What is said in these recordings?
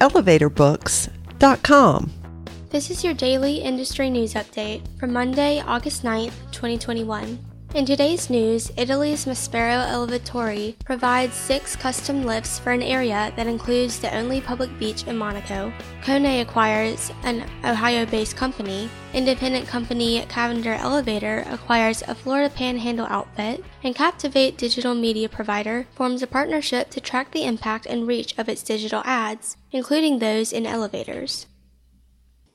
elevatorbooks.com. This is your daily industry news update for Monday, August 9th, 2021. In today's news, Italy's Maspero Elevatori provides six custom lifts for an area that includes the only public beach in Monaco. Kone acquires an Ohio based company. Independent company Cavender Elevator acquires a Florida Panhandle outfit. And Captivate Digital Media Provider forms a partnership to track the impact and reach of its digital ads, including those in elevators.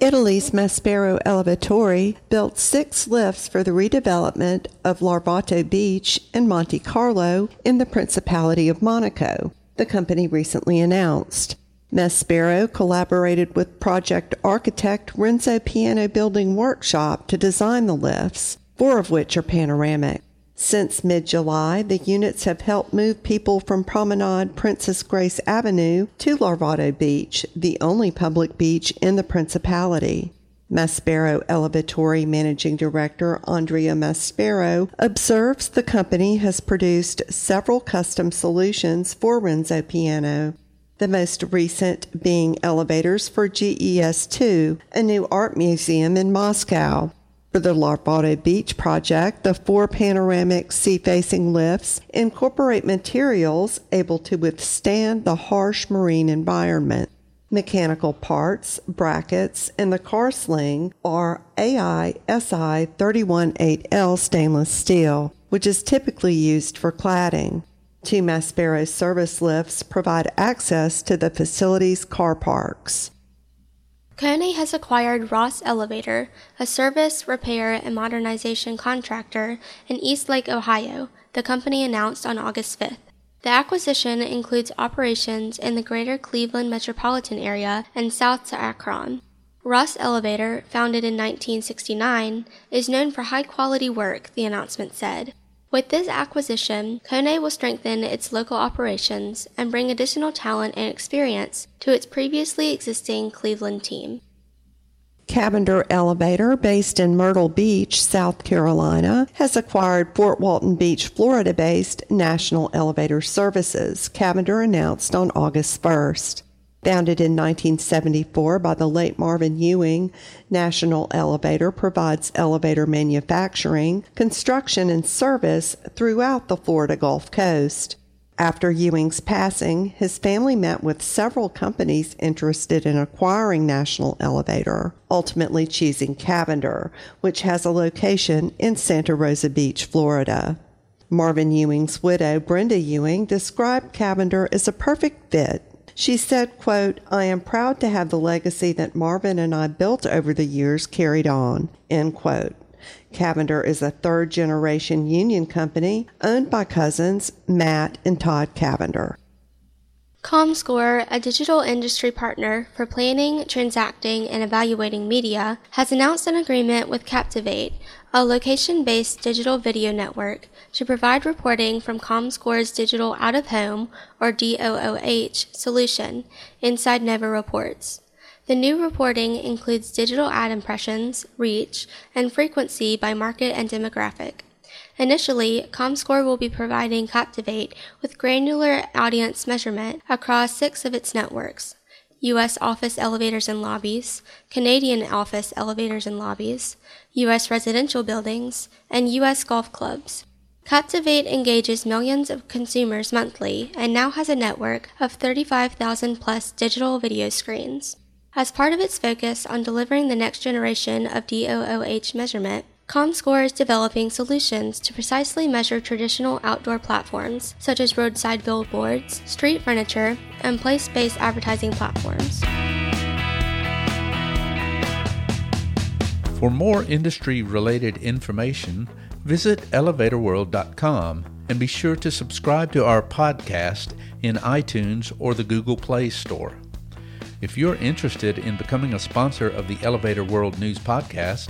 Italy's Maspero Elevatori built six lifts for the redevelopment of Larvotto Beach in Monte Carlo in the Principality of Monaco, the company recently announced. Maspero collaborated with project architect Renzo Piano Building Workshop to design the lifts, four of which are panoramic. Since mid July, the units have helped move people from Promenade Princesse Grace Avenue to Larvotto Beach, the only public beach in the Principality. Maspero Elevatori Managing Director Andrea Maspero observes the company has produced several custom solutions for Renzo Piano. The most recent being elevators for GES2, a new art museum in Moscow. For the Larvotto Beach project, the four panoramic sea facing lifts incorporate materials able to withstand the harsh marine environment. Mechanical parts, brackets, and the car sling are AISI 318L stainless steel, which is typically used for cladding. Two Maspero service lifts provide access to the facility's car parks. Kone has acquired Ross Elevator, a service, repair, and modernization contractor in Eastlake, Ohio, the company announced on August 5th. The acquisition includes operations in the greater Cleveland metropolitan area and south to Akron. Ross Elevator, founded in 1969, is known for high quality work, the announcement said. With this acquisition, Kone will strengthen its local operations and bring additional talent and experience to its previously existing Cleveland team. Cavender Elevator, based in Myrtle Beach, South Carolina, has acquired Fort Walton Beach, Florida based National Elevator Services, Cavender announced on August 1st. Founded in 1974 by the late Marvin Ewing, National Elevator provides elevator manufacturing, construction, and service throughout the Florida Gulf Coast. After Ewing's passing, his family met with several companies interested in acquiring National Elevator, ultimately choosing Cavender, which has a location in Santa Rosa Beach, Florida. Marvin Ewing's widow, Brenda Ewing, described Cavender as a perfect fit she said, quote, I am proud to have the legacy that Marvin and I built over the years carried on, end quote. Cavender is a third generation union company owned by cousins Matt and Todd Cavender. ComScore, a digital industry partner for planning, transacting, and evaluating media, has announced an agreement with Captivate, a location based digital video network, to provide reporting from ComScore's digital out of home, or DOOH, solution inside Nova Reports. The new reporting includes digital ad impressions, reach, and frequency by market and demographic. Initially, ComScore will be providing Captivate with granular audience measurement across six of its networks U.S. office elevators and lobbies, Canadian office elevators and lobbies, U.S. residential buildings, and U.S. golf clubs. Captivate engages millions of consumers monthly and now has a network of 35,000 plus digital video screens. As part of its focus on delivering the next generation of DOOH measurement, ComScore is developing solutions to precisely measure traditional outdoor platforms such as roadside billboards, street furniture, and place based advertising platforms. For more industry related information, visit elevatorworld.com and be sure to subscribe to our podcast in iTunes or the Google Play Store. If you're interested in becoming a sponsor of the Elevator World News Podcast,